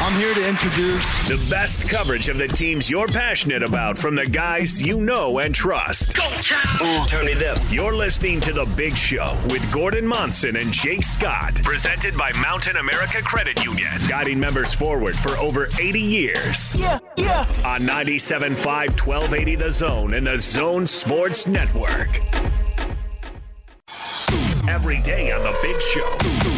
I'm here to introduce the best coverage of the teams you're passionate about from the guys you know and trust. Go, Turn it up. You're listening to The Big Show with Gordon Monson and Jake Scott. Presented by Mountain America Credit Union. Guiding members forward for over 80 years. Yeah, yeah. On 97.5 1280 The Zone and The Zone Sports Network. Every day on The Big Show.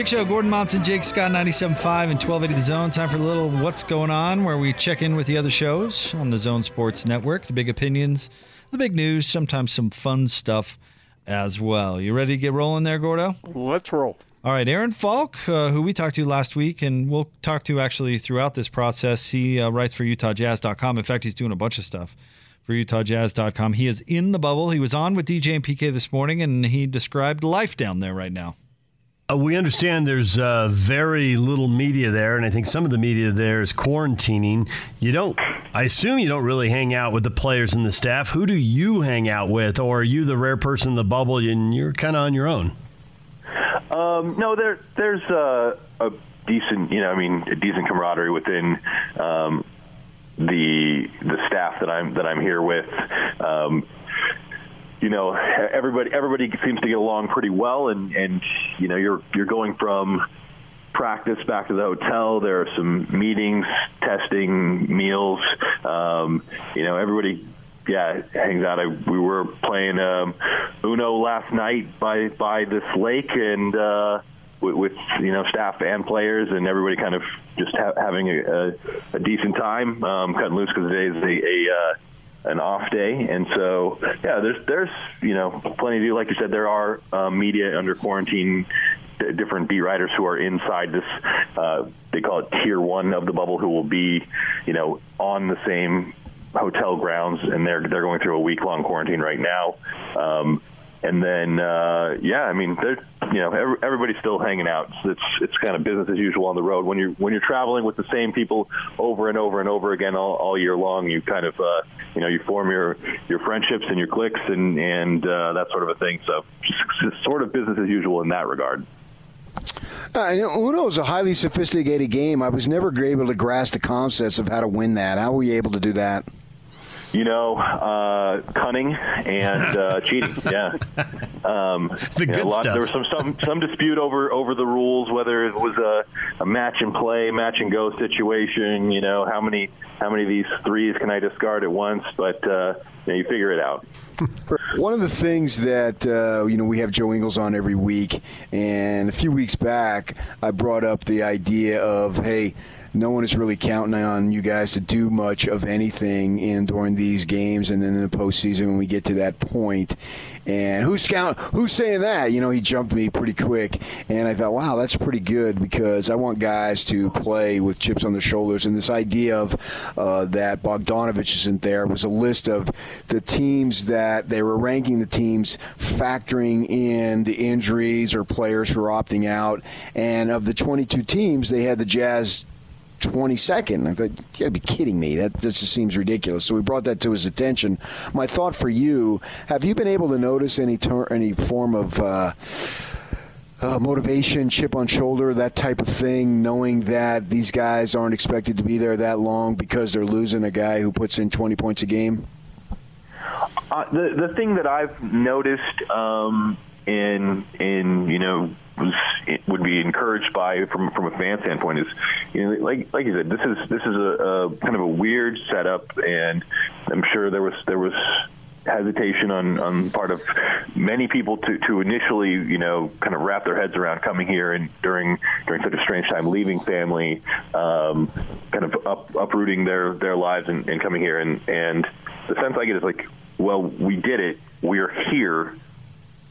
Big Show, Gordon Monson, Jake Scott, 97.5 and 1280 The Zone. Time for a little What's Going On, where we check in with the other shows on the Zone Sports Network, the big opinions, the big news, sometimes some fun stuff as well. You ready to get rolling there, Gordo? Let's roll. All right, Aaron Falk, uh, who we talked to last week, and we'll talk to actually throughout this process. He uh, writes for UtahJazz.com. In fact, he's doing a bunch of stuff for UtahJazz.com. He is in the bubble. He was on with DJ and PK this morning, and he described life down there right now. Uh, we understand there's uh, very little media there, and I think some of the media there is quarantining. You don't, I assume you don't really hang out with the players and the staff. Who do you hang out with, or are you the rare person in the bubble and you're kind of on your own? Um, no, there there's a, a decent, you know, I mean, a decent camaraderie within um, the the staff that I'm that I'm here with. Um, you know, everybody everybody seems to get along pretty well, and and you know, you're you're going from practice back to the hotel. There are some meetings, testing, meals. Um, you know, everybody yeah, hangs out. I, we were playing um, Uno last night by by this lake, and uh, with, you know staff and players, and everybody kind of just ha- having a, a, a decent time, um, cutting loose because today is a, a uh, an off day, and so yeah, there's there's you know plenty to do. Like you said, there are um, media under quarantine d- different beat writers who are inside this uh, they call it tier one of the bubble who will be you know on the same hotel grounds and they're they're going through a week long quarantine right now um, and then uh, yeah I mean you know every, everybody's still hanging out it's, it's kind of business as usual on the road when you're when you're traveling with the same people over and over and over again all, all year long you kind of uh, you know you form your your friendships and your cliques and and uh, that sort of a thing so just sort of business as usual in that regard Uh, is a highly sophisticated game. I was never able to grasp the concepts of how to win that. How were you able to do that? You know, uh, cunning and uh, cheating. Yeah, um, The you know, good lot, stuff. There was some, some some dispute over over the rules, whether it was a, a match and play, match and go situation. You know, how many how many of these threes can I discard at once? But uh, you, know, you figure it out. One of the things that uh, you know we have Joe Ingles on every week, and a few weeks back I brought up the idea of hey, no one is really counting on you guys to do much of anything in during these games, and then in the postseason when we get to that point. And who's count? Who's saying that? You know, he jumped me pretty quick, and I thought, wow, that's pretty good because I want guys to play with chips on their shoulders. And this idea of uh, that Bogdanovic isn't there was a list of the teams that they were ranking the teams factoring in the injuries or players who are opting out. And of the 22 teams, they had the Jazz 22nd. I thought, you gotta be kidding me. That, that just seems ridiculous. So we brought that to his attention. My thought for you have you been able to notice any, ter- any form of. Uh, uh, motivation, chip on shoulder, that type of thing, knowing that these guys aren't expected to be there that long because they're losing a guy who puts in 20 points a game? Uh, the the thing that I've noticed um, in in you know was would be encouraged by from from a fan standpoint is you know like like you said this is this is a, a kind of a weird setup and I'm sure there was there was hesitation on on part of many people to to initially you know kind of wrap their heads around coming here and during during such a strange time leaving family um, kind of up, uprooting their their lives and, and coming here. And and the sense I get is like well we did it. We're here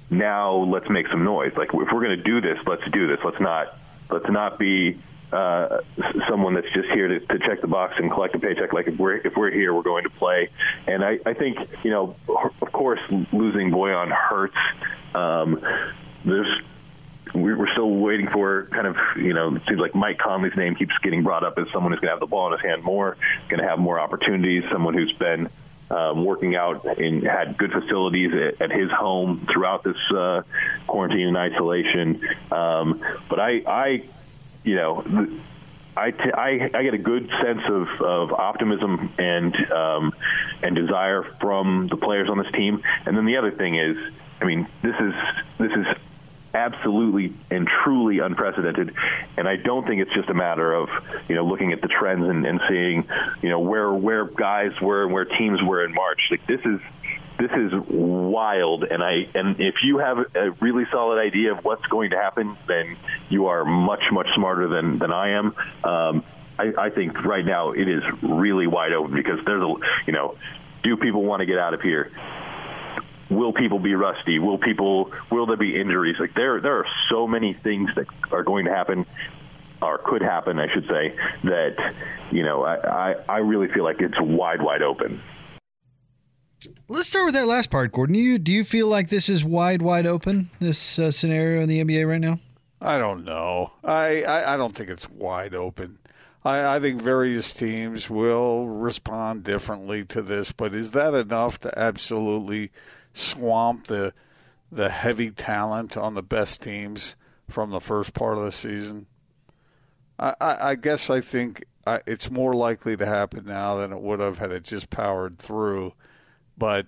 now let's make some noise like if we're going to do this let's do this let's not let's not be uh, someone that's just here to, to check the box and collect a paycheck. Like if we're if we're here, we're going to play. And I, I think you know, of course, losing Bojan hurts. Um, there's we're still waiting for kind of, you know, it seems like Mike Conley's name keeps getting brought up as someone who's going to have the ball in his hand more, going to have more opportunities, someone who's been um, working out and had good facilities at, at his home throughout this uh, quarantine and isolation. Um, but I, I, you know, I, t- I, I get a good sense of, of optimism and um, and desire from the players on this team. And then the other thing is, I mean, this is this is absolutely and truly unprecedented. And I don't think it's just a matter of you know looking at the trends and, and seeing you know where where guys were and where teams were in March. Like this is this is wild and i and if you have a really solid idea of what's going to happen then you are much much smarter than than i am um, I, I think right now it is really wide open because there's a you know do people want to get out of here will people be rusty? Will people will there be injuries? Like there there are so many things that are going to happen or could happen, I should say, that you know I, I, I really feel like it's wide wide open. Let's start with that last part, Gordon. You do you feel like this is wide wide open this uh, scenario in the NBA right now? I don't know. I, I, I don't think it's wide open. I, I think various teams will respond differently to this, but is that enough to absolutely swamp the the heavy talent on the best teams from the first part of the season. I, I, I guess I think I, it's more likely to happen now than it would have had it just powered through, but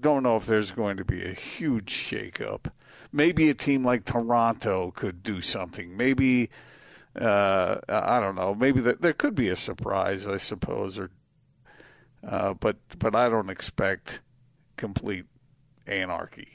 don't know if there's going to be a huge shakeup. Maybe a team like Toronto could do something. Maybe uh, I don't know. Maybe the, there could be a surprise, I suppose, or uh, but but I don't expect complete anarchy.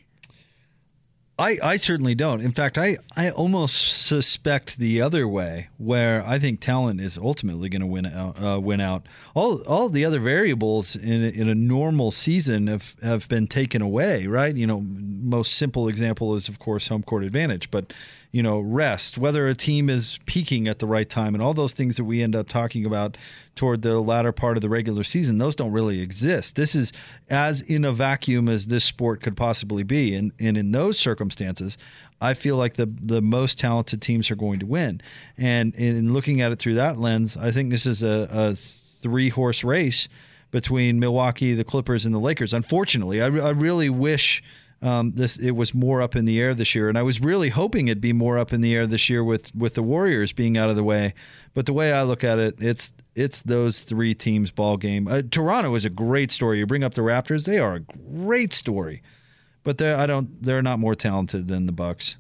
I, I certainly don't. In fact, I, I almost suspect the other way, where I think talent is ultimately going to win out. Uh, win out. All all the other variables in in a normal season have, have been taken away, right? You know, most simple example is of course home court advantage, but you know, rest, whether a team is peaking at the right time, and all those things that we end up talking about toward the latter part of the regular season, those don't really exist. This is as in a vacuum as this sport could possibly be. And, and in those circumstances, I feel like the the most talented teams are going to win. And in looking at it through that lens, I think this is a, a three horse race between Milwaukee, the Clippers, and the Lakers. Unfortunately, I, I really wish um, this it was more up in the air this year, and I was really hoping it'd be more up in the air this year with with the Warriors being out of the way. But the way I look at it, it's it's those three teams ball game. Uh, Toronto is a great story. You bring up the Raptors; they are a great story, but they I don't they're not more talented than the Bucks.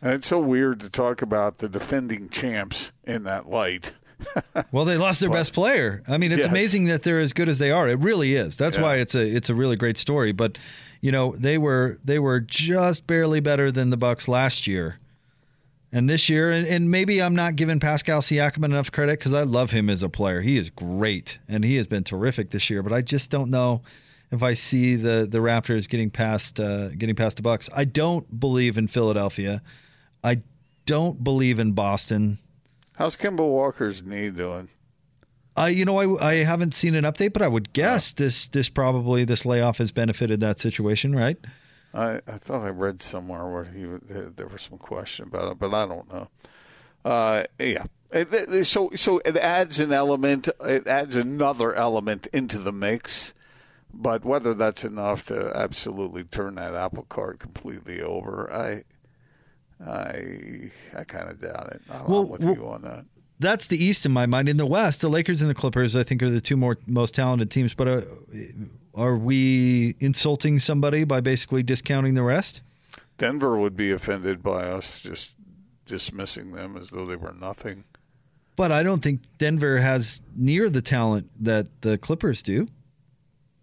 And it's so weird to talk about the defending champs in that light. well, they lost their best player. I mean, it's yes. amazing that they're as good as they are. It really is. That's yeah. why it's a it's a really great story. But you know, they were they were just barely better than the Bucks last year. And this year, and, and maybe I'm not giving Pascal Siakam enough credit because I love him as a player. He is great, and he has been terrific this year. But I just don't know if I see the the Raptors getting past uh, getting past the Bucks. I don't believe in Philadelphia. I don't believe in Boston. How's Kemba Walker's knee doing? Uh, you know, I, I haven't seen an update, but I would guess this this probably this layoff has benefited that situation, right? I, I thought I read somewhere where he there was some question about it, but I don't know. Uh, yeah, so so it adds an element, it adds another element into the mix, but whether that's enough to absolutely turn that apple cart completely over, I I I kind of doubt it. I'm well, with well, you on that that's the East in my mind. In the West, the Lakers and the Clippers, I think, are the two more most talented teams. But uh, are we insulting somebody by basically discounting the rest? Denver would be offended by us just dismissing them as though they were nothing. But I don't think Denver has near the talent that the Clippers do.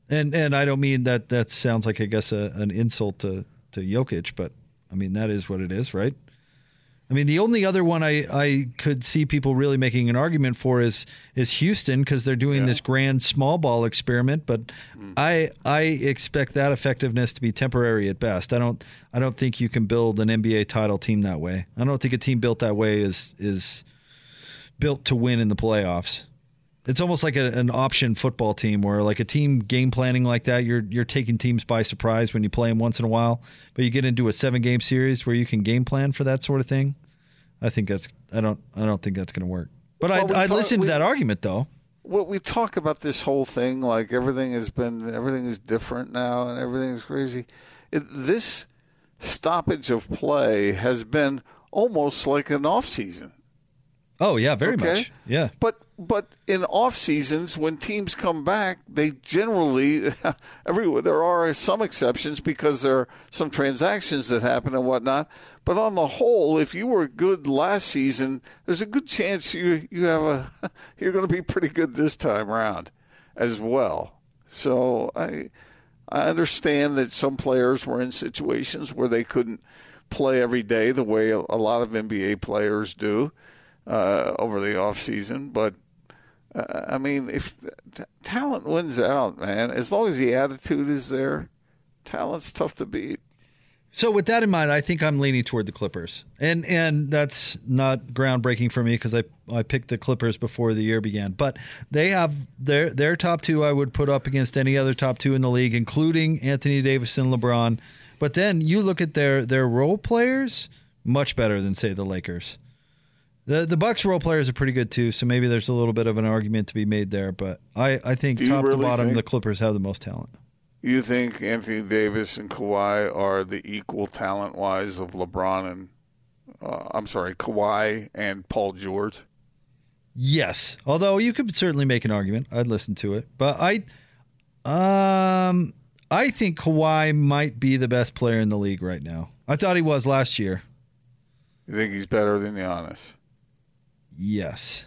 And and I don't mean that that sounds like I guess a, an insult to to Jokic, but I mean that is what it is, right? I mean, the only other one I, I could see people really making an argument for is is Houston because they're doing yeah. this grand small ball experiment, but mm. I I expect that effectiveness to be temporary at best. I don't I don't think you can build an NBA title team that way. I don't think a team built that way is is built to win in the playoffs. It's almost like a, an option football team where like a team game planning like that, you're you're taking teams by surprise when you play them once in a while, but you get into a seven game series where you can game plan for that sort of thing. I think that's I don't I don't think that's going to work. But well, I I listened to that argument though. Well, we talk about this whole thing like everything has been everything is different now and everything is crazy. It, this stoppage of play has been almost like an off season. Oh yeah, very okay? much. Yeah. But but in off seasons when teams come back, they generally everywhere there are some exceptions because there are some transactions that happen and whatnot. But on the whole, if you were good last season, there's a good chance you you have a you're going to be pretty good this time around as well. So I I understand that some players were in situations where they couldn't play every day the way a lot of NBA players do uh, over the off season. But uh, I mean, if t- talent wins out, man, as long as the attitude is there, talent's tough to beat. So with that in mind, I think I'm leaning toward the Clippers, and and that's not groundbreaking for me because I I picked the Clippers before the year began. But they have their their top two. I would put up against any other top two in the league, including Anthony Davis and LeBron. But then you look at their their role players, much better than say the Lakers. The the Bucks role players are pretty good too, so maybe there's a little bit of an argument to be made there. But I, I think top really to bottom, the Clippers have the most talent. You think Anthony Davis and Kawhi are the equal talent wise of LeBron and uh, I'm sorry, Kawhi and Paul George? Yes, although you could certainly make an argument. I'd listen to it, but I, um, I think Kawhi might be the best player in the league right now. I thought he was last year. You think he's better than Giannis? Yes.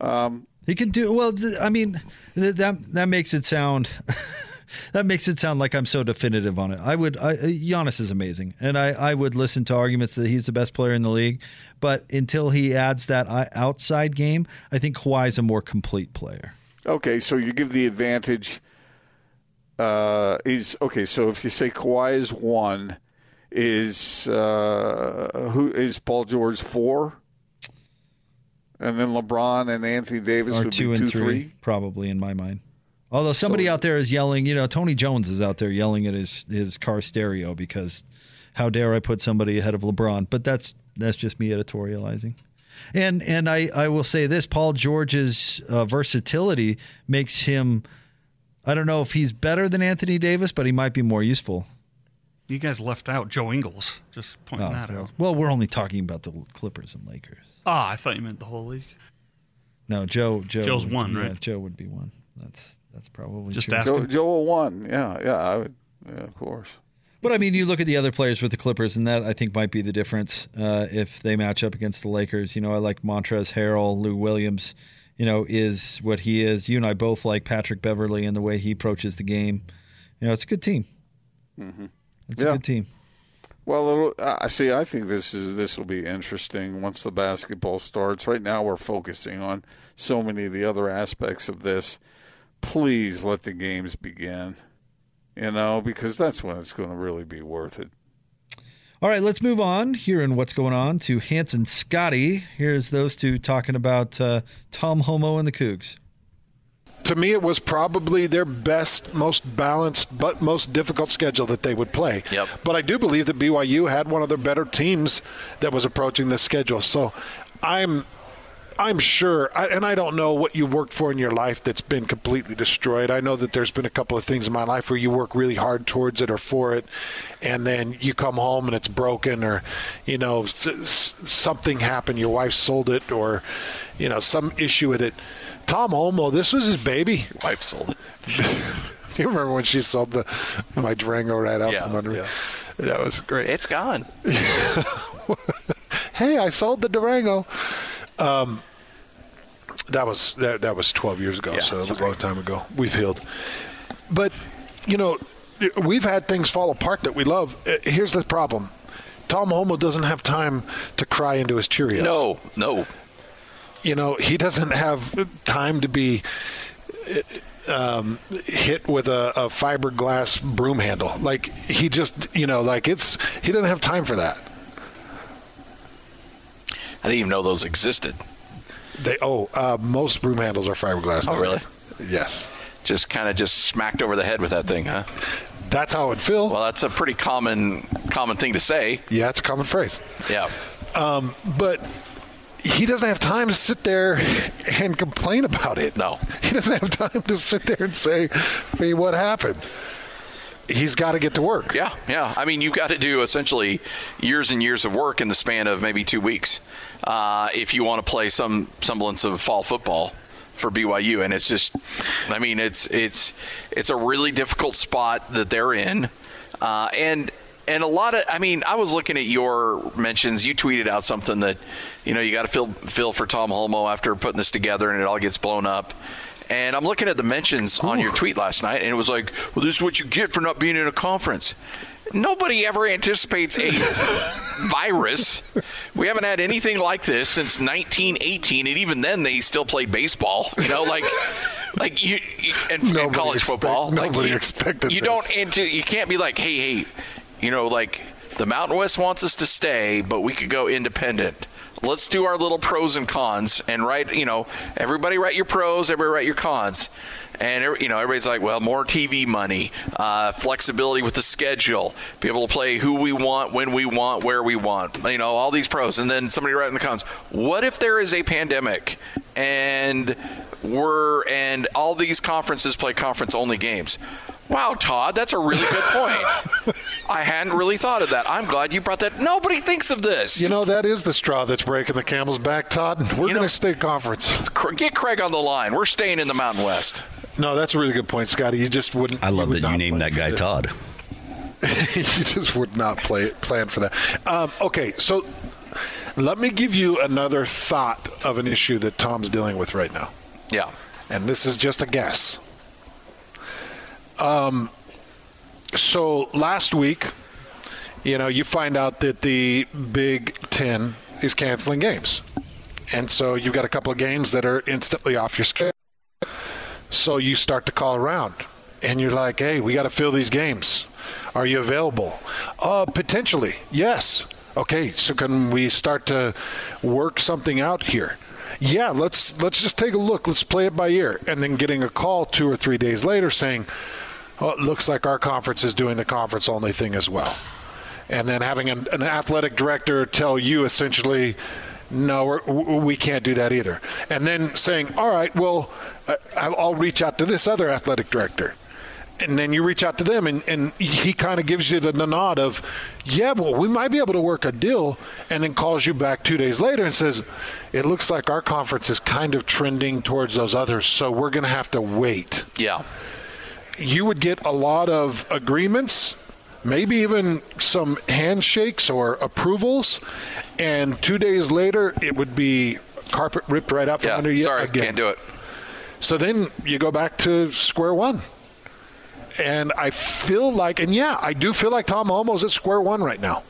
Um, he can do well. I mean, that that makes it sound that makes it sound like I'm so definitive on it. I would. I, Giannis is amazing, and I I would listen to arguments that he's the best player in the league. But until he adds that outside game, I think Kawhi is a more complete player. Okay, so you give the advantage. Uh, is okay. So if you say Kawhi is one, is uh, who is Paul George four? And then LeBron and Anthony Davis are two be and two, three, three, probably in my mind. Although somebody so, out there is yelling, you know, Tony Jones is out there yelling at his his car stereo because how dare I put somebody ahead of LeBron? But that's that's just me editorializing. And and I I will say this: Paul George's uh, versatility makes him. I don't know if he's better than Anthony Davis, but he might be more useful. You guys left out Joe Ingles. Just pointing oh, that well, out. Well, we're only talking about the Clippers and Lakers. Ah, I thought you meant the whole league. No, Joe. Joe. Joe's would, one, yeah, right? Joe would be one. That's that's probably just true. asking. Joe, Joe one. Yeah, yeah, I would. Yeah, of course. But I mean, you look at the other players with the Clippers, and that I think might be the difference uh, if they match up against the Lakers. You know, I like Montrezl Harrell, Lou Williams. You know, is what he is. You and I both like Patrick Beverley and the way he approaches the game. You know, it's a good team. Mm-hmm. It's yeah. a good team. Well, I see. I think this is this will be interesting once the basketball starts. Right now, we're focusing on so many of the other aspects of this. Please let the games begin. You know, because that's when it's going to really be worth it. All right, let's move on here and what's going on to Hans and Scotty. Here's those two talking about uh, Tom Holmoe and the Cougs to me, it was probably their best, most balanced, but most difficult schedule that they would play. Yep. But I do believe that BYU had one of their better teams that was approaching this schedule. So I'm I'm sure, and I don't know what you worked for in your life that's been completely destroyed. I know that there's been a couple of things in my life where you work really hard towards it or for it, and then you come home and it's broken, or you know something happened, your wife sold it, or you know some issue with it. Tom Holmoe, this was his baby. Your wife sold it. you remember when she sold the my Durango right out yeah, from under yeah. me? That was great. It's gone. hey, I sold the Durango. Um, that was that, that was 12 years ago, yeah, so it was a long time ago. We've healed. But, you know, we've had things fall apart that we love. Uh, here's the problem. Tom Holmoe doesn't have time to cry into his Cheerios. No, no. You know, he doesn't have time to be um, hit with a, a fiberglass broom handle. Like he just, you know, like it's he doesn't have time for that. I didn't even know those existed. They oh, uh, most broom handles are fiberglass. Oh, really? Yes. Just kind of just smacked over the head with that thing, huh? That's how it feels. Well, that's a pretty common common thing to say. Yeah, it's a common phrase. Yeah. Um, but he doesn't have time to sit there and complain about it. No. He doesn't have time to sit there and say, hey, what happened? He's got to get to work. Yeah, yeah. I mean, you've got to do essentially years and years of work in the span of maybe two weeks uh, if you want to play some semblance of fall football for BYU. And it's just, I mean, it's it's it's a really difficult spot that they're in, uh, and and a lot of, I mean, I was looking at your mentions. You tweeted out something that, you know, you got to feel feel for Tom Holmoe after putting this together, and it all gets blown up. And I'm looking at the mentions on your tweet last night, and it was like, well, this is what you get for not being in a conference. Nobody ever anticipates a virus. We haven't had anything like this since 1918, and even then they still played baseball. You know, like like you, you and, and college expect- football. nobody like you, expected You this. don't into you can't be like, hey, hey, you know, like the Mountain West wants us to stay, but we could go independent. Let's do our little pros and cons and write, you know, everybody write your pros, everybody write your cons. And you know, everybody's like, well, more TV money, uh, flexibility with the schedule, be able to play who we want, when we want, where we want. You know, all these pros. And then somebody writing the cons. What if there is a pandemic and we're and all these conferences play conference only games? Wow, Todd, that's a really good point. I hadn't really thought of that. I'm glad you brought that. Nobody thinks of this. You know, that is the straw that's breaking the camel's back, Todd. We're You going know- to stay conference. Get Craig on the line. We're staying in the Mountain West. No, that's a really good point, Scotty. You just wouldn't. I love would that you named that guy this. Todd. you just would not play plan for that. Um, okay, so let me give you another thought of an issue that Tom's dealing with right now, Yeah. and this is just a guess. Um, so last week, you know, you find out that the Big Ten is canceling games, and so you've got a couple of games that are instantly off your schedule. So you start to call around, and you're like, "Hey, we got to fill these games. Are you available?" Uh, potentially, yes. Okay, so can we start to work something out here? Yeah, let's let's just take a look. Let's play it by ear, and then getting a call two or three days later saying, "Oh, it looks like our conference is doing the conference only thing as well." and then having an, an athletic director tell you essentially, no, we can't do that either. And then saying, all right, well, I'll reach out to this other athletic director. And then you reach out to them, and, and he kind of gives you the nod of, yeah, well, we might be able to work a deal, and then calls you back two days later and says, it looks like our conference is kind of trending towards those others, so we're going to have to wait Yeah. You would get a lot of agreements, maybe even some handshakes or approvals, and two days later it would be carpet ripped right out from Yeah. under you Sorry, again. can't do it. So then you go back to square one. And I feel like, and yeah, I do feel like Tom Holmoe's at square one right now.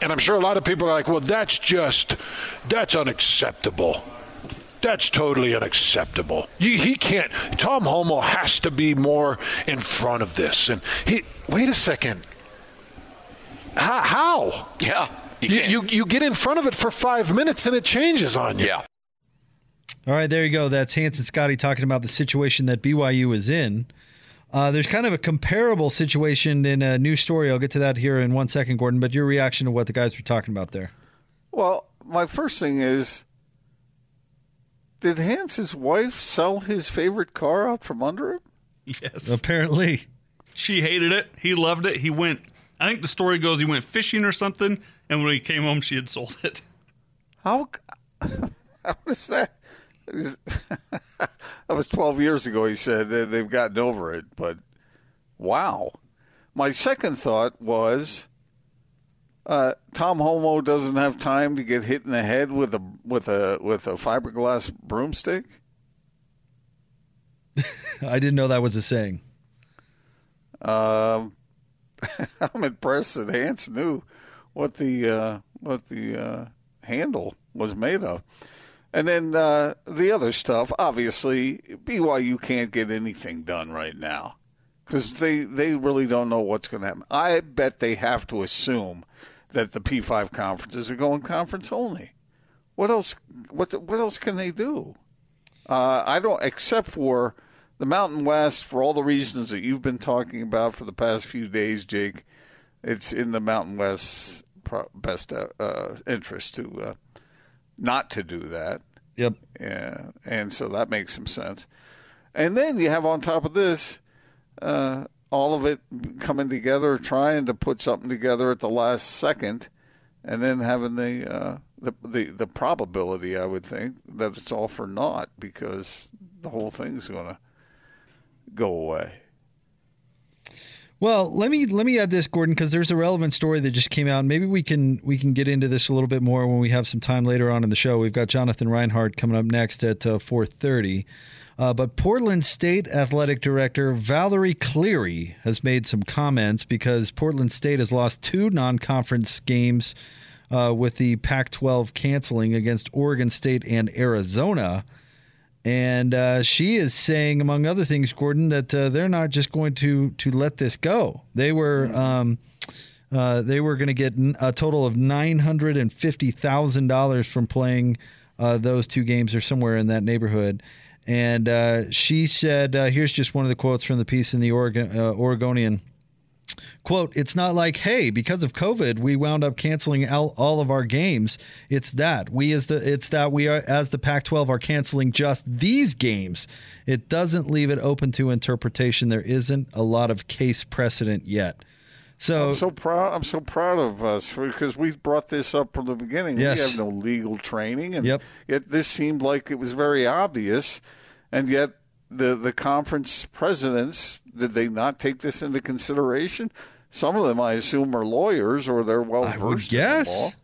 And I'm sure a lot of people are like, well, that's just, that's unacceptable. That's totally unacceptable. You, he can't. Tom Holmoe has to be more in front of this. And he, wait a second. How? how? Yeah. You You, you, you get in front of it for five minutes and it changes on you. yeah. All right, there you go. That's Hans and Scotty talking about the situation that BYU is in. Uh, there's kind of a comparable situation in a new story. I'll get to that here in one second, Gordon. But your reaction to what the guys were talking about there? Well, my first thing is did Hans's wife sell his favorite car out from under him? Yes. Apparently, She hated it. He loved it. He went, I think the story goes, he went fishing or something. And when he came home, she had sold it. How, how is that? Is- that was 12 years ago, he said. They- They've gotten over it. But wow. My second thought was uh, Tom Holmoe doesn't have time to get hit in the head with a with a with a fiberglass broomstick. I didn't know that was a saying. Um, I'm impressed that Hans knew what the uh, what the uh, handle was made of. And then uh, the other stuff, obviously, BYU can't get anything done right now because they, they really don't know what's going to happen. I bet they have to assume that the P5 conferences are going conference only. What else? What what else can they do? Uh, I don't, except for the Mountain West, for all the reasons that you've been talking about for the past few days, Jake. It's in the Mountain West's best uh, uh, interest to uh, not to do that. Yep. Yeah, and so that makes some sense. And then you have on top of this, uh, all of it coming together, trying to put something together at the last second, and then having the uh, the, the the probability, I would think, that it's all for naught because the whole thing's going to go away. Well, let me let me add this, Gordon, because there's a relevant story that just came out. Maybe we can we can get into this a little bit more when we have some time later on in the show. We've got Jonathan Rinehart coming up next at uh, 4:30. Uh, but Portland State Athletic Director Valerie Cleary has made some comments because Portland State has lost two non-conference games uh, with the Pac-12 canceling against Oregon State and Arizona. And uh, she is saying, among other things, Gordon, that uh, they're not just going to to let this go. They were um, uh, they were going to get a total of nine hundred and fifty thousand dollars from playing uh, those two games, or somewhere in that neighborhood. And uh, she said, uh, "Here's just one of the quotes from the piece in the Oregon, Oregonian." quote it's not like hey because of covid we wound up canceling all, all of our games. It's that. We as the it's that we are as the pac 12 are canceling just these games. It doesn't leave it open to interpretation. There isn't a lot of case precedent yet so I'm so proud. I'm so proud of us because we brought this up from the beginning. Yes. We have no legal training, and Yep. yet this seemed like it was very obvious, and yet the the conference presidents did they not take this into consideration? Some of them, I assume, are lawyers or they're well versed in the law. guess.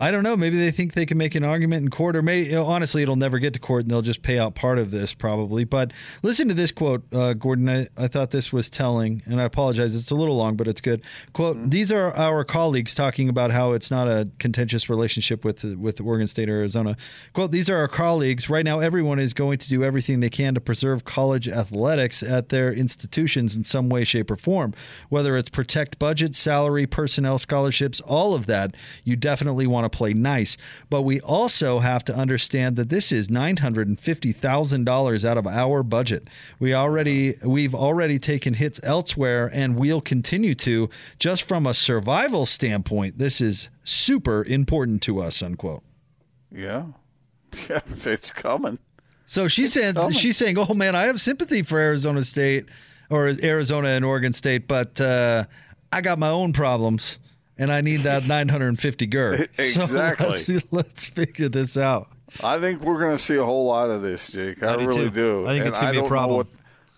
I don't know. Maybe they think they can make an argument in court, or may you know, honestly, it'll never get to court, and they'll just pay out part of this probably. But listen to this quote, uh, Gordon. I, I thought this was telling, and I apologize. It's a little long, but it's good. Quote: Mm-hmm. These are our colleagues talking about how it's not a contentious relationship with with Oregon State or Arizona. Quote: These are our colleagues. Right now, everyone is going to do everything they can to preserve college athletics at their institutions in some way, shape, or form. Whether it's protect budget, salary, personnel, scholarships, all of that, you definitely want to play nice. But we also have to understand that this is nine hundred and fifty thousand dollars out of our budget. We already we've already taken hits elsewhere, and we'll continue to. Just from a survival standpoint, this is super important to us. Unquote. Yeah, yeah, it's coming. So saying coming. she's saying, "Oh man, I have sympathy for Arizona State or Arizona and Oregon State, but uh, I got my own problems, and I need that 950 GER. Exactly. So let's, let's figure this out. I think we're going to see a whole lot of this, Jake. I, I do really too. do. I think And it's gonna be a problem. what-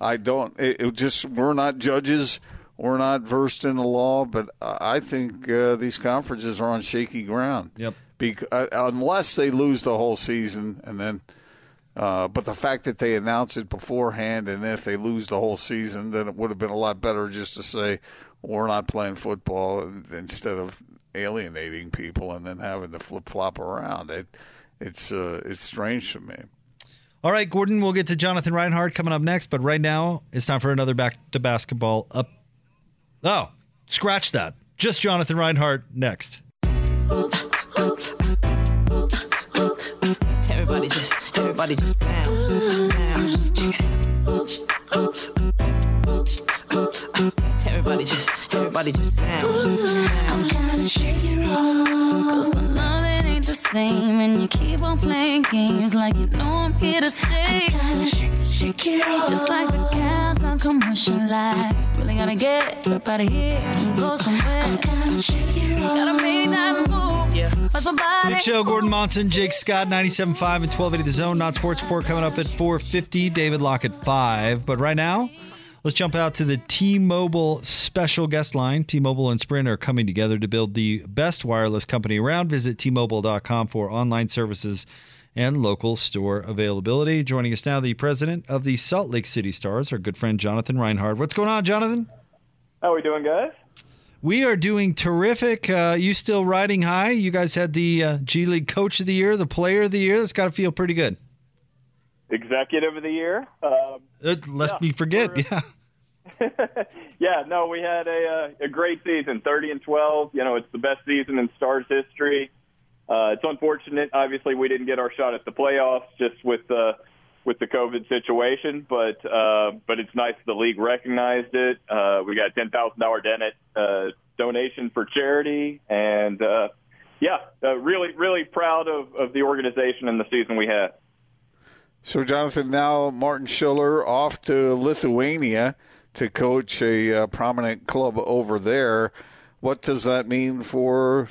I don't. It, it just we're not judges. We're not versed in the law, but I think uh, these conferences are on shaky ground. Yep. Bec- uh, unless they lose the whole season, and then. Uh, but the fact that they announce it beforehand, and then if they lose the whole season, then it would have been a lot better just to say we're not playing football instead of alienating people and then having to flip flop around. It, it's uh, it's strange to me. All right, Gordon, we'll get to Jonathan Rinehart coming up next, but right now it's time for another back to basketball up. Oh, scratch that. Just Jonathan Rinehart next. Everybody just, everybody just bounce, bounce. Check it. Everybody just, everybody just bounce, I'm bounce. gonna shake it off. Cause the love it ain't the same. And you keep on playing games like you know I'm here to stay. I gotta shake, shake it off. Just like the countdown commercial light. Really gotta get up out of here and go somewhere. I gotta shake it off. Gotta make that move. Yeah. For somebody. Big show, Gordon Monson, Jake Scott, 97.5 and 1280 The Zone. Not Sports Report coming up at 450. David Locke at 5. But right now, let's jump out to the T-Mobile special guest line. T-Mobile and Sprint are coming together to build the best wireless company around. Visit T-Mobile.com for online services and local store availability. Joining us now, the president of the Salt Lake City Stars, our good friend Jonathan Rinehart. What's going on, Jonathan? How are we doing, guys? We are doing terrific. Uh, you still riding high? You guys had the uh, G League Coach of the Year, the Player of the Year. That's got to feel pretty good. Executive of the Year. Um, Uh, lest yeah, me forget. Yeah. yeah, no, we had a uh, a great season, 30 and 12. You know, it's the best season in Stars history. Uh, it's unfortunate, obviously, we didn't get our shot at the playoffs just with the with the COVID situation, but uh, but it's nice the league recognized it. Uh, we got ten thousand dollar uh, donation for charity, and uh, yeah, uh, really really proud of, of the organization and the season we had. So, Jonathan, now Martin Schiller off to Lithuania to coach a uh, prominent club over there. What does that mean for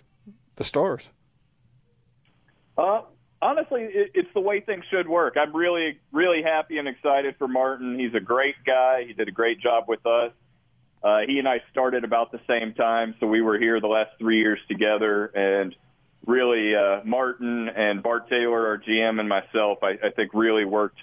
the Stars? Uh, honestly, it, it's the way things should work. I'm really, really happy and excited for Martin. He's a great guy. He did a great job with us. Uh, he and I started about the same time, so we were here the last three years together. And really, uh, Martin and Bart Taylor, our GM, and myself, I, I think really worked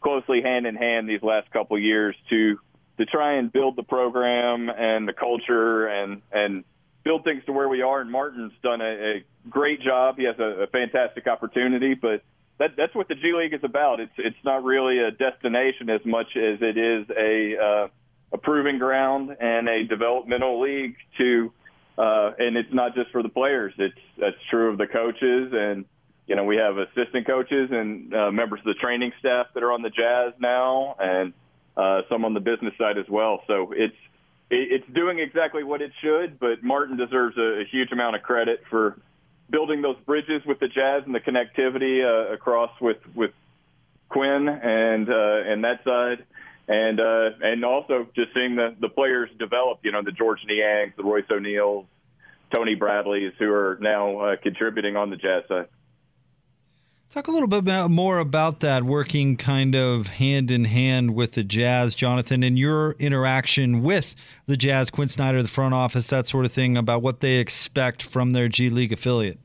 closely hand in hand these last couple years to to try and build the program and the culture and and build things to where we are. And Martin's done a, a great job. He has a, a fantastic opportunity, but that, that's what the G League is about. It's it's not really a destination as much as it is a uh, a proving ground and a developmental league to. Uh, and it's not just for the players. It's that's true of the coaches, and you know we have assistant coaches and uh, members of the training staff that are on the Jazz now, and uh, some on the business side as well. So it's it's doing exactly what it should. But Martin deserves a, a huge amount of credit for building those bridges with the Jazz and the connectivity uh, across with with Quin and uh, and that side, and uh, and also just seeing the the players develop. You know, the Georges Niangs, the Royce O'Neales, Tony Bradleys, who are now uh, contributing on the Jazz side. Talk a little bit about, more about that working kind of hand in hand with the Jazz, Jonathan, and your interaction with the Jazz, Quin Snyder, the front office, that sort of thing, about what they expect from their G League affiliate.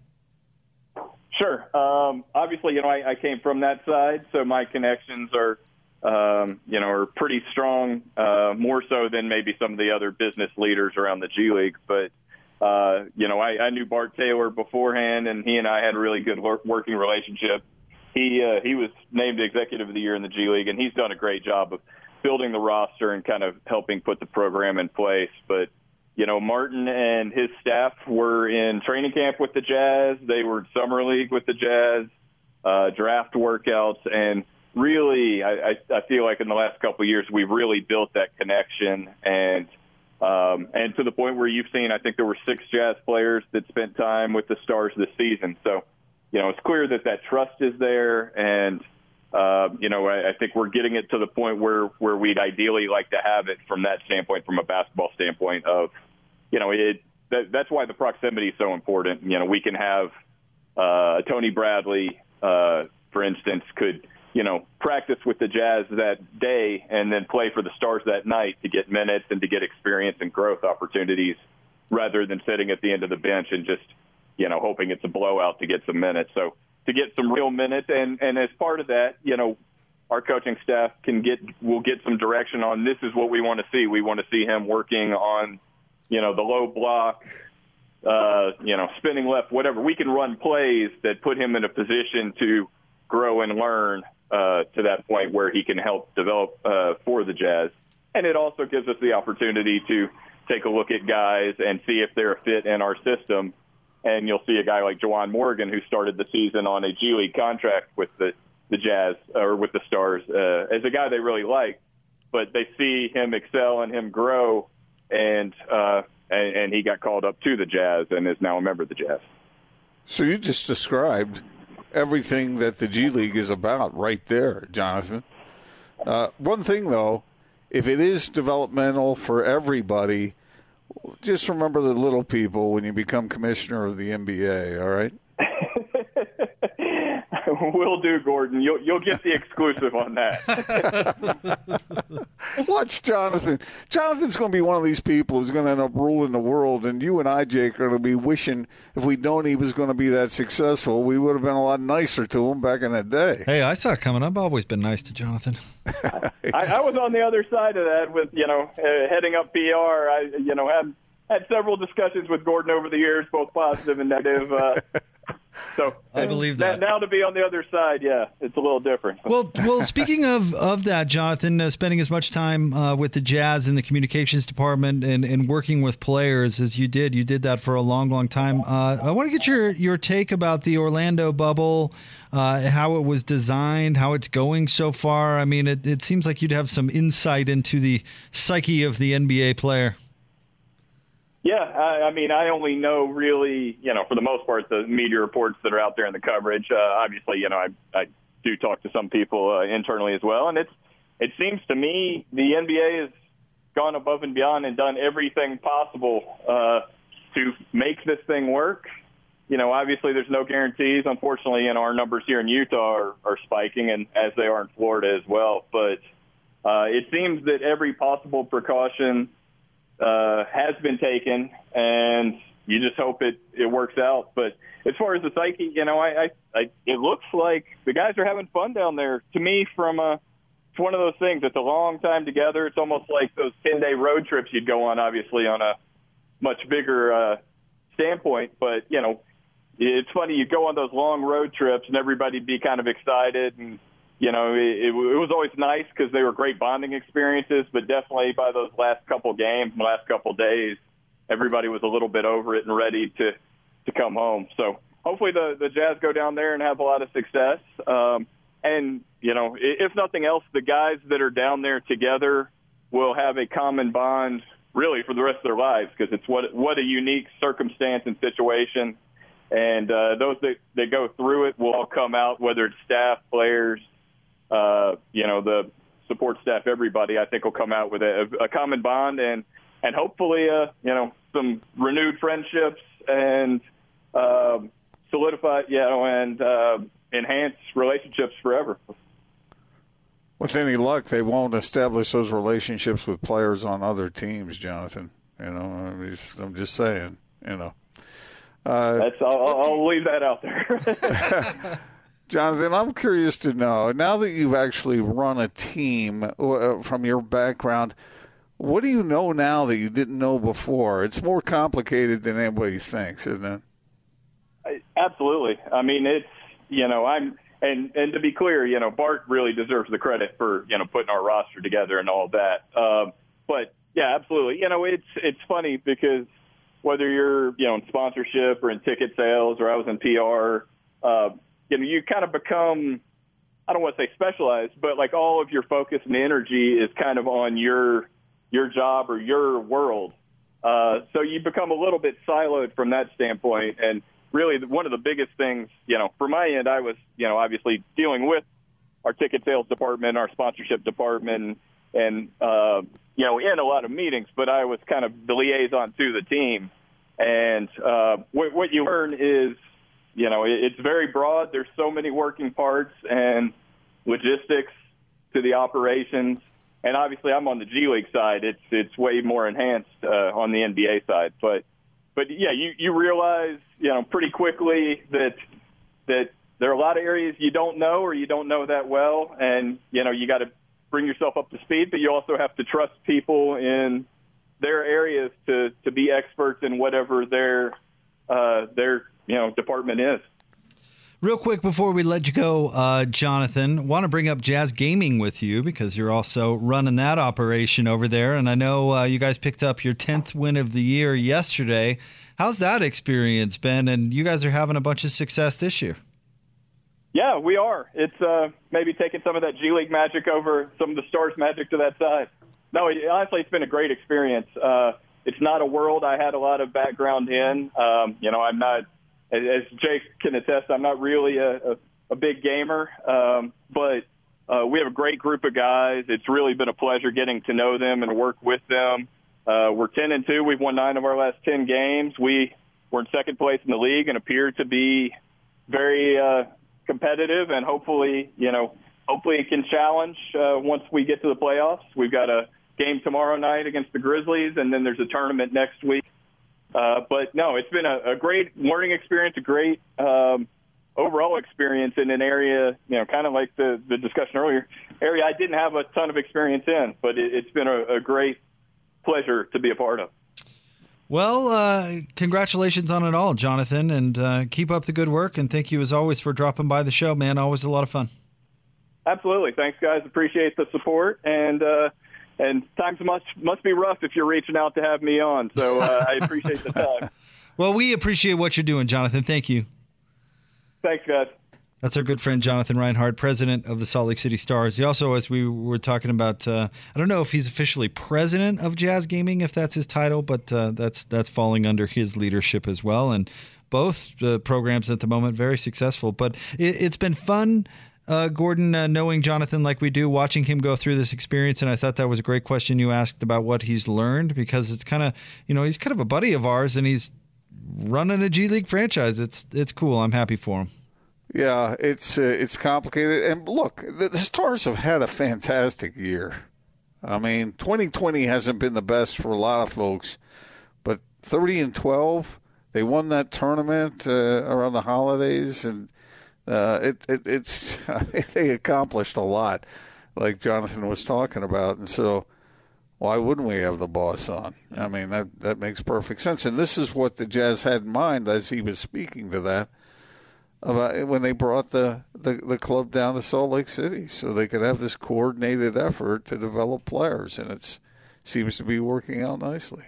Sure. Um, obviously, you know, I, I came from that side, so my connections are, um, you know, are pretty strong, uh, more so than maybe some of the other business leaders around the G League. But, uh, you know, I, I knew Bart Taylor beforehand, and he and I had a really good work, working relationship. He uh, he was named Executive of the Year in the G League, and he's done a great job of building the roster and kind of helping put the program in place. But you know, Martin and his staff were in training camp with the Jazz. They were in summer league with the Jazz, uh, draft workouts, and really, I, I, I feel like in the last couple of years we've really built that connection and. Um, and to the point where you've seen, I think there were six Jazz players that spent time with the Stars this season. So, you know, it's clear that that trust is there, and uh, you know, I, I think we're getting it to the point where where we'd ideally like to have it from that standpoint, from a basketball standpoint. Of, you know, it that, that's why the proximity is so important. You know, we can have uh, Tony Bradley, uh, for instance, could you know, practice with the Jazz that day and then play for the Stars that night to get minutes and to get experience and growth opportunities rather than sitting at the end of the bench and just, you know, hoping it's a blowout to get some minutes. So to get some real minutes and, and as part of that, you know, our coaching staff can get, will get some direction on this is what we want to see. We want to see him working on, you know, the low block, uh, you know, spinning left, whatever. We can run plays that put him in a position to grow and learn uh, to that point where he can help develop uh, for the Jazz. And it also gives us the opportunity to take a look at guys and see if they're a fit in our system. And you'll see a guy like Juwan Morgan, who started the season on a G League contract with the, the Jazz or with the Stars, uh, as a guy they really like. But they see him excel and him grow, and, uh, and and he got called up to the Jazz and is now a member of the Jazz. So you just described everything that the G League is about right there, Jonathan. Uh, one thing, though, if it is developmental for everybody, just remember the little people when you become commissioner of the NBA, all right? We will do, Gordon. You'll you'll get the exclusive on that. Watch Jonathan. Jonathan's going to be one of these people who's going to end up ruling the world, and you and I, Jake, are going to be wishing if we'd known he was going to be that successful, we would have been a lot nicer to him back in that day. Hey, I saw it coming. I've always been nice to Jonathan. I, I was on the other side of that with you know uh, heading up PR. I you know had had several discussions with Gordon over the years, both positive and negative. Uh, so I believe that. Now to be on the other side, yeah, it's a little different. Well, well, speaking of of that, Jonathan, uh, spending as much time uh, with the Jazz in the communications department and, and working with players as you did, you did that for a long, long time. Uh, I want to get your your take about the Orlando bubble, uh, how it was designed, how it's going so far. I mean, it, it seems like you'd have some insight into the psyche of the NBA player. Yeah, I, I mean, I only know really, you know, for the most part, the media reports that are out there in the coverage. Uh, obviously, you know, I, I do talk to some people uh, internally as well, and it's it seems to me the NBA has gone above and beyond and done everything possible uh, to make this thing work. You know, obviously, there's no guarantees. Unfortunately, and our numbers here in Utah are, are spiking, and as they are in Florida as well. But uh, it seems that every possible precaution uh, has been taken, and you just hope it it works out. But as far as the psyche, you know, I, I, I it looks like the guys are having fun down there. To me, from a it's one of those things. It's a long time together. It's almost like those ten day road trips you'd go on, obviously on a much bigger uh, standpoint. But you know, it's funny you go on those long road trips and everybody'd be kind of excited and you know, it, it was always nice because they were great bonding experiences. But definitely by those last couple games, last couple days, everybody was a little bit over it and ready to to come home. So hopefully the the Jazz go down there and have a lot of success. Um, and you know, if nothing else, the guys that are down there together will have a common bond really for the rest of their lives because it's what what a unique circumstance and situation. And uh, those that, that go through it will all come out, whether it's staff, players, uh, you know, the support staff, everybody, I think will come out with a, a common bond and and hopefully, uh, you know, some renewed friendships and uh, solidify, you know, and uh, enhance relationships forever. With any luck, they won't establish those relationships with players on other teams, Jonathan. You know, I'm just saying. You know, uh, that's I'll, I'll leave that out there. Jonathan, I'm curious to know now that you've actually run a team uh, from your background, what do you know now that you didn't know before? It's more complicated than anybody thinks, isn't it? Absolutely. I mean, it's you know, I'm and and to be clear, you know, Bart really deserves the credit for you know putting our roster together and all that. Um, but yeah, absolutely. You know, it's it's funny because whether you're you know in sponsorship or in ticket sales or I was in PR. Uh, you know, you kind of become, I don't want to say specialized, but like all of your focus and energy is kind of on your your job or your world. Uh, so you become a little bit siloed from that standpoint. And really, one of the biggest things, you know, for my end, I was, you know, obviously dealing with our ticket sales department, our sponsorship department, and uh, you know, in a lot of meetings. But I was kind of the liaison to the team. And uh, what, what you learn is you know, it's very broad. There's so many working parts and logistics to the operations. And obviously, I'm on the G League side. It's it's way more enhanced uh, on the NBA side. But but yeah, you you realize you know pretty quickly that that there are a lot of areas you don't know or you don't know that well, and you know you got to bring yourself up to speed. But you also have to trust people in their areas to to be experts in whatever their uh, their you know department is. Real quick before we let you go, uh, Jonathan, want to bring up Jazz Gaming with you because you're also running that operation over there, and I know uh, you guys picked up your tenth win of the year yesterday. How's that experience been? And you guys are having a bunch of success this year. Yeah, we are. It's uh, maybe taking some of that G League magic over some of the Stars magic to that side. No, it, honestly, it's been a great experience. Uh, it's not a world I had a lot of background in. Um, you know, I'm not as Jake can attest, I'm not really a, a, a big gamer, um, but uh, we have a great group of guys. It's really been a pleasure getting to know them and work with them. Uh, we're 10 and 2. We've won nine of our last 10 games. We were in second place in the league and appear to be very uh, competitive and hopefully, you know, hopefully it can challenge uh, once we get to the playoffs. We've got a game tomorrow night against the Grizzlies, and then there's a tournament next week uh, but no, it's been a, a great learning experience, a great um, overall experience in an area, you know, kind of like the, the discussion earlier, area I didn't have a ton of experience in, but it, it's been a, a great pleasure to be a part of. Well, uh, congratulations on it all, Jonathan, and uh, keep up the good work. And thank you as always for dropping by the show, man. Always a lot of fun. Absolutely. Thanks, guys. Appreciate the support and. Uh, and times must must be rough if you're reaching out to have me on. So uh, I appreciate the time. well, we appreciate what you're doing, Jonathan. Thank you. Thanks, guys. That's our good friend Jonathan Rinehart, president of the Salt Lake City Stars. He also, as we were talking about, uh, I don't know if he's officially president of Jazz Gaming, if that's his title, but uh, that's that's falling under his leadership as well. And both uh, programs at the moment very successful. But it, has been fun uh, Gordon, uh, knowing Jonathan like we do, watching him go through this experience. And I thought that was a great question you asked about what he's learned because it's kind of, you know, he's kind of a buddy of ours and he's running a G League franchise. It's it's cool. I'm happy for him. Yeah, it's uh, it's complicated. And look, the, the Stars have had a fantastic year. I mean, 2020 hasn't been the best for a lot of folks, but 30 and 12, they won that tournament uh, around the holidays and uh, it, it it's they accomplished a lot, like Jonathan was talking about, and so why wouldn't we have the boss on? I mean that that makes perfect sense, and this is what the Jazz had in mind as he was speaking to that about when they brought the, the, the club down to Salt Lake City, so they could have this coordinated effort to develop players, and it seems to be working out nicely.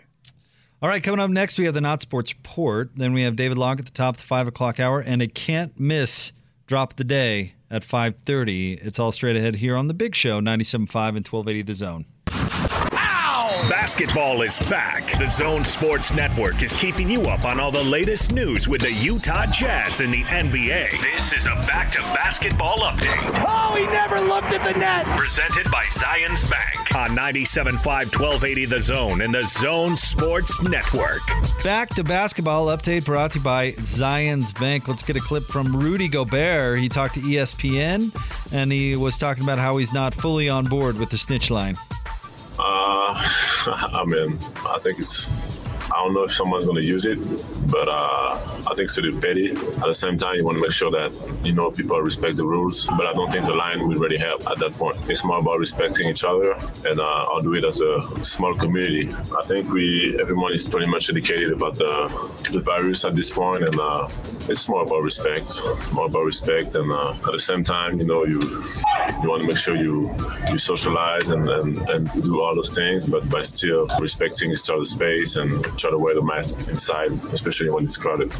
All right, coming up next, we have the Not Sports Report. Then we have David Locke at the top of the five o'clock hour, and a can't miss drop the day at 5.30 it's all straight ahead here on the big show 97.5 and 1280 the zone Basketball is back. The Zone Sports Network is keeping you up on all the latest news with the Utah Jazz and the NBA. This is a back to basketball update. Oh, he never looked at the net. Presented by Zions Bank on 97.5 1280 The Zone and the Zone Sports Network. Back to basketball update brought to you by Zions Bank. Let's get a clip from Rudy Gobert. He talked to ESPN and he was talking about how he's not fully on board with the snitch line. Uh, I mean, I think it's I don't know if someone's going to use it, but uh, I think it's a little petty. At the same time, you want to make sure that you know people respect the rules. But I don't think the line will really help at that point. It's more about respecting each other, and uh, I'll do it as a small community. I think we everyone is pretty much educated about the the virus at this point, and uh, it's more about respect, more about respect, and uh, at the same time, you know, you you want to make sure you you socialize and, and, and do all those things, but by still respecting each other's space and try to wear the mask inside, especially when it's crowded.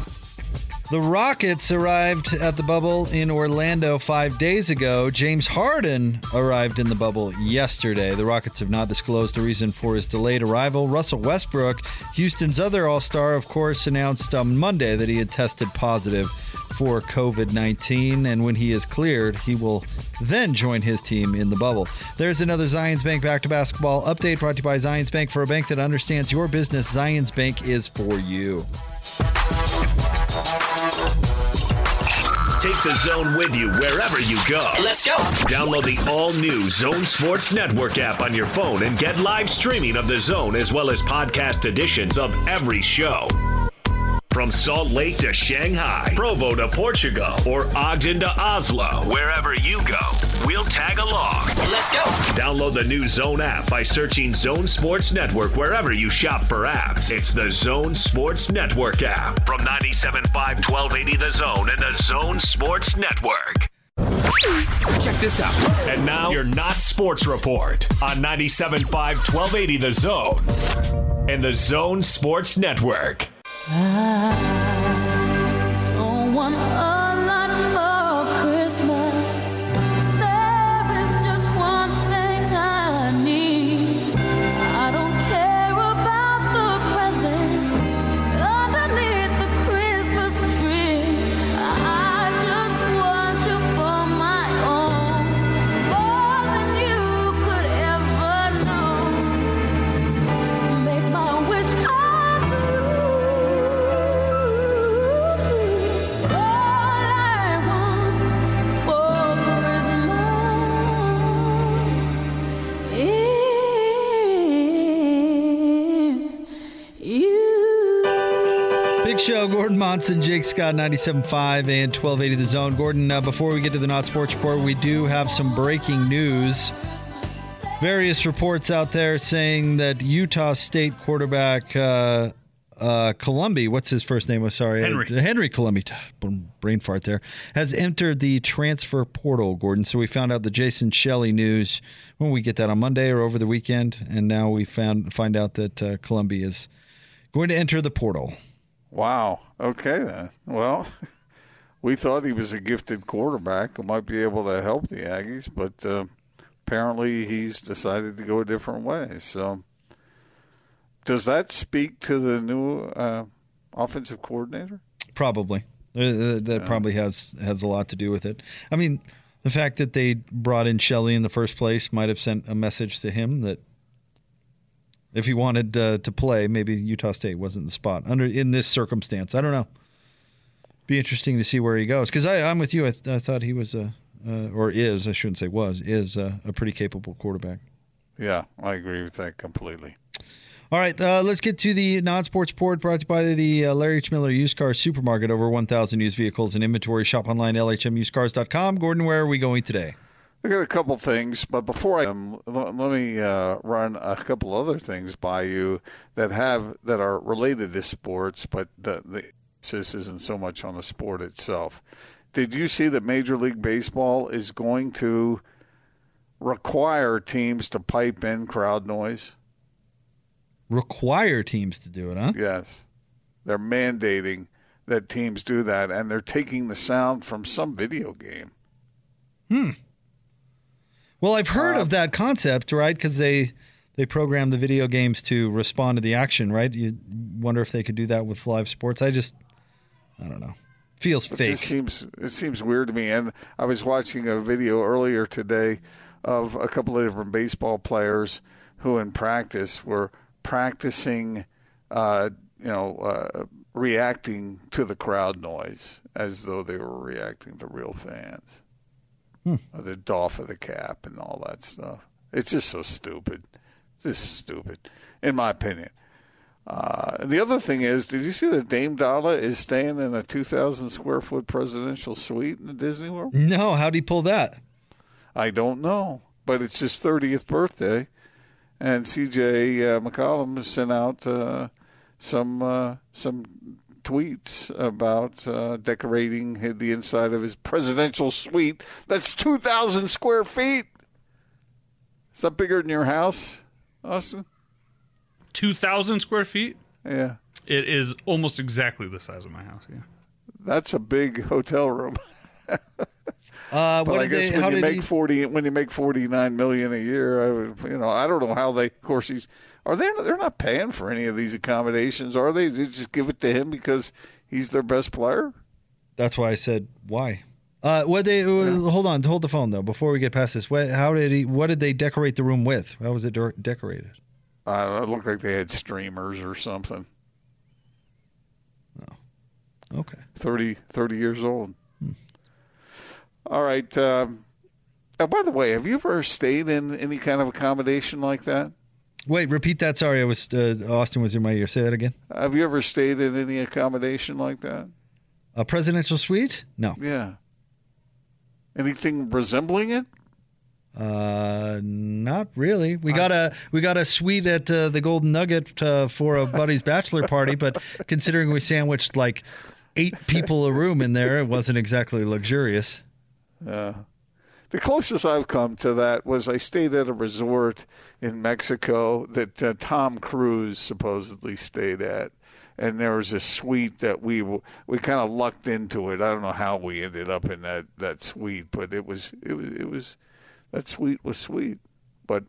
The Rockets arrived at the bubble in Orlando five days ago. James Harden arrived in the bubble yesterday. The Rockets have not disclosed the reason for his delayed arrival. Russell Westbrook, Houston's other All Star, of course, announced on Monday that he had tested positive for COVID 19, and when he is cleared, he will then join his team in the bubble. There's another Zions Bank back to basketball update brought to you by Zions Bank. For a bank that understands your business, Zions Bank is for you. Take the zone with you wherever you go. Let's go. Download the all new Zone Sports Network app on your phone and get live streaming of the zone as well as podcast editions of every show. From Salt Lake to Shanghai, Provo to Portugal, or Ogden to Oslo, wherever you go, we'll tag along. Let's go. Download the new Zone app by searching Zone Sports Network wherever you shop for apps. It's the Zone Sports Network app from 97.5 1280 The Zone and the Zone Sports Network. Check this out. And now, your Not Sports Report on 97.5 1280 The Zone and the Zone Sports Network. I don't want Scott, 97.5 and 1280 The Zone. Gordon, uh, before we get to the Not Sports Report, we do have some breaking news. Various reports out there saying that Utah State quarterback uh, uh, Colombi, what's his first name? I'm sorry. Henry. Uh, Henry Colombi, boom, brain fart there, has entered the transfer portal, Gordon. So we found out the Jason Shelley news when we get that on Monday or over the weekend. And now we found find out that uh, Colombi is going to enter the portal. Wow. Okay then. Well, we thought he was a gifted quarterback who might be able to help the Aggies, but uh, apparently he's decided to go a different way. So, does that speak to the new uh, offensive coordinator? Probably. Uh, That probably has has a lot to do with it. I mean, the fact that they brought in Shelley in the first place might have sent a message to him that if he wanted uh, to play, maybe Utah State wasn't the spot under in this circumstance. I don't know. Be interesting to see where he goes because I'm with you. I, th- I thought he was a uh, or is I shouldn't say was is a, a pretty capable quarterback. Yeah, I agree with that completely. All right, uh, let's get to the non-sports report brought to you by the uh, Larry H. Miller Used Car Supermarket. Over 1,000 used vehicles and inventory. Shop online, lhmusedcars.com. Gordon, where are we going today? I got a couple things, but before I um, l- let me uh, run a couple other things by you that have that are related to sports, but the, the emphasis isn't so much on the sport itself. Did you see that Major League Baseball is going to require teams to pipe in crowd noise? Require teams to do it, huh? Yes. They're mandating that teams do that, and they're taking the sound from some video game. Hmm. Well, I've heard of that concept, right? Because they they program the video games to respond to the action, right? You wonder if they could do that with live sports. I just, I don't know. Feels It fake. just seems it seems weird to me. And I was watching a video earlier today of a couple of different baseball players who, in practice, were practicing, uh, you know, uh, reacting to the crowd noise as though they were reacting to real fans. Hmm. The doff of the cap and all that stuff. It's just so stupid. It's just stupid, in my opinion. Uh, the other thing is, did you see that Dame Dolla is staying in a 2,000 square foot presidential suite in the Disney World? No, how'd he pull that? I don't know, but it's his 30th birthday, and C.J. Uh, McCollum sent out uh, some uh, some tweets about uh, decorating the inside of his presidential suite. That's 2,000 square feet. Is that bigger than your house, Austin? 2,000 square feet? Yeah. It is almost exactly the size of my house, yeah. That's a big hotel room. Uh, But what I guess they? when you make he? forty, when you make forty nine million a year, I would, you know, I don't know how they. Of course, he's are they? They're not paying for any of these accommodations, are they? They just give it to him because he's their best player. That's why I said why. Uh, what they? uh, Hold on, hold the phone though. Before we get past this, what, how did he? What did they decorate the room with? How was it de- decorated? Uh, it looked like they had streamers or something. Oh, okay. 30, 30 years old. All right. Um, uh, by the way, have you ever stayed in any kind of accommodation like that? Wait, repeat that. Sorry, I was uh, Austin was in my ear. Say that again. Have you ever stayed in any accommodation like that? A presidential suite? No. Yeah. Anything resembling it? Uh, not really. We got a we got a suite at uh, the Golden Nugget uh, for a buddy's bachelor party, but considering we sandwiched like eight people a room in there, it wasn't exactly luxurious. Uh, the closest I've come to that was I stayed at a resort in Mexico that uh, Tom Cruise supposedly stayed at, and there was a suite that we we kind of lucked into it. I don't know how we ended up in that, that suite, but it was it was it was that suite was sweet, but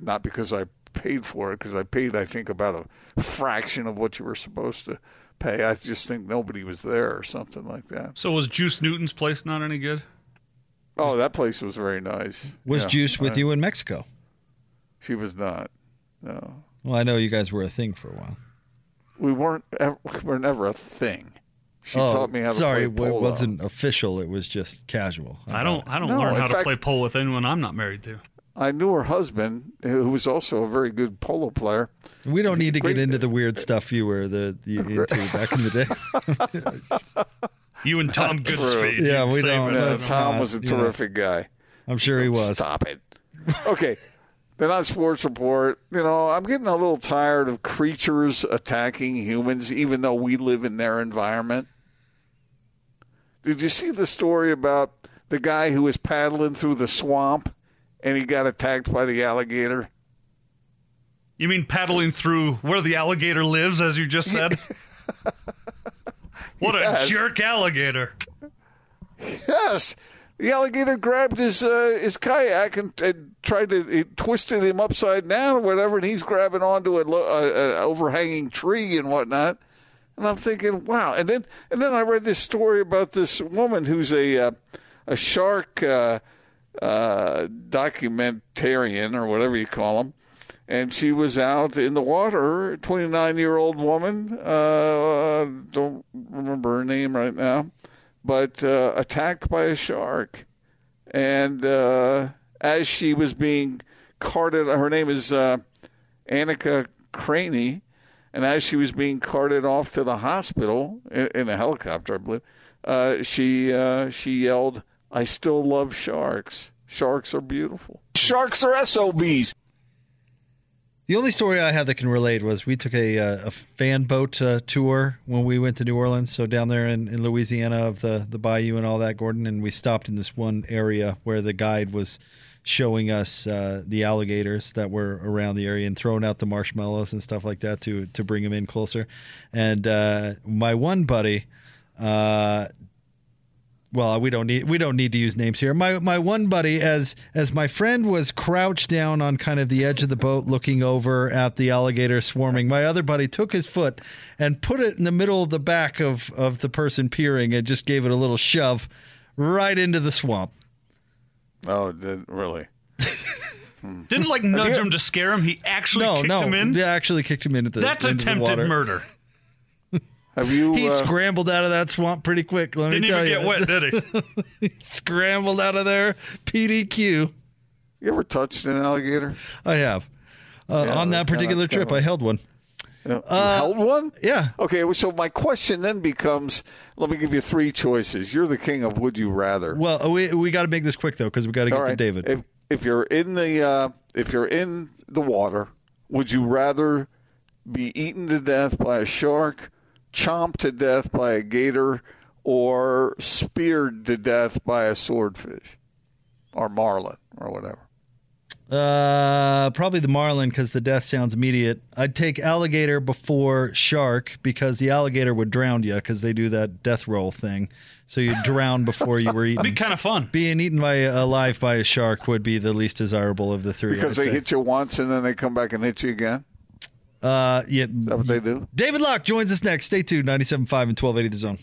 not because I paid for it because I paid I think about a fraction of what you were supposed to pay. I just think nobody was there or something like that. So was Juice Newton's place not any good? Oh, that place was very nice. Was Yeah, Juice with I- you in Mexico? She was not. No, Well, I know you guys were a thing for a while. we weren't. ever- We were never a thing. She oh, taught me how to sorry, play it polo. wasn't official. It was just casual. I don't I don't No, learn in how to play pole with anyone I'm not married to. I knew her husband, who was also a very good polo player. We don't need to get into the weird stuff you were the, the into back in the day. You and Tom Goodspeed. Yeah, we don't- uh, it. No, Tom not, was a you know. terrific guy. I'm sure he was. Stop it. Okay. They're not sports report. You know, I'm getting a little tired of creatures attacking humans, even though we live in their environment. Did you see the story about the guy who was paddling through the swamp and he got attacked by the alligator? You mean paddling through where the alligator lives, as you just said? what Yes. a jerk alligator. Yes. The alligator grabbed his uh, his kayak and, and tried to it twisted him upside down or whatever, and he's grabbing onto a, lo- a, a overhanging tree and whatnot. And I'm thinking, wow. And then and then I read this story about this woman who's a uh, a shark uh, uh, documentarian or whatever you call them. And she was out in the water, 29 year old woman. Uh, don't remember her name right now but uh, attacked by a shark. And uh, as she was being carted, her name is uh, Annika Craney, and as she was being carted off to the hospital in, in a helicopter, I believe, uh, she uh, she yelled, "I still love sharks. Sharks are beautiful. Sharks are SOBs." The only story I have that can relate was we took a, uh, a fan boat uh, tour when we went to New Orleans, so down there in, in Louisiana of the, the bayou and all that, Gordon. And we stopped in this one area where the guide was showing us uh, the alligators that were around the area and throwing out the marshmallows and stuff like that to to bring them in closer. And uh, my one buddy, uh, well, we don't need we don't need to use names here. My my one buddy, as as my friend was crouched down on kind of the edge of the boat, looking over at the alligator swarming. My other buddy took his foot and put it in the middle of the back of of the person peering, and just gave it a little shove right into the swamp. Oh, did, really? Didn't like nudge him to scare him. He actually no, kicked no, him in. yeah, actually kicked him into the. That's into the attempted water. murder. Have you? He uh, scrambled out of that swamp pretty quick. Let Didn't me tell even you. get wet, did he? he scrambled out of there. PDQ. You ever touched an alligator? I have. Uh, Yeah, on that that's kinda- particular that's kinda trip, I held one. Yeah. You Uh, held one? Yeah. Okay, well, so my question then becomes let me give you three choices. You're the king of would you rather. Well, we we got to make this quick though because we got to get All to. David. If, if you're in the uh, if you're in the water, would you rather be eaten to death by a shark, chomped to death by a gator, or speared to death by a swordfish, or marlin, or whatever? Uh, probably the marlin because the death sounds immediate. I'd take alligator before shark because the alligator would drown you because they do that death roll thing. So you'd drown before you were eaten. Be kind of fun. Being eaten by alive by a shark would be the least desirable of the three. Because I'd they say. hit you once and then they come back and hit you again. Uh, yeah. Is that what they do? David Locke joins us next. Stay tuned. 97.5 and 1280 The Zone.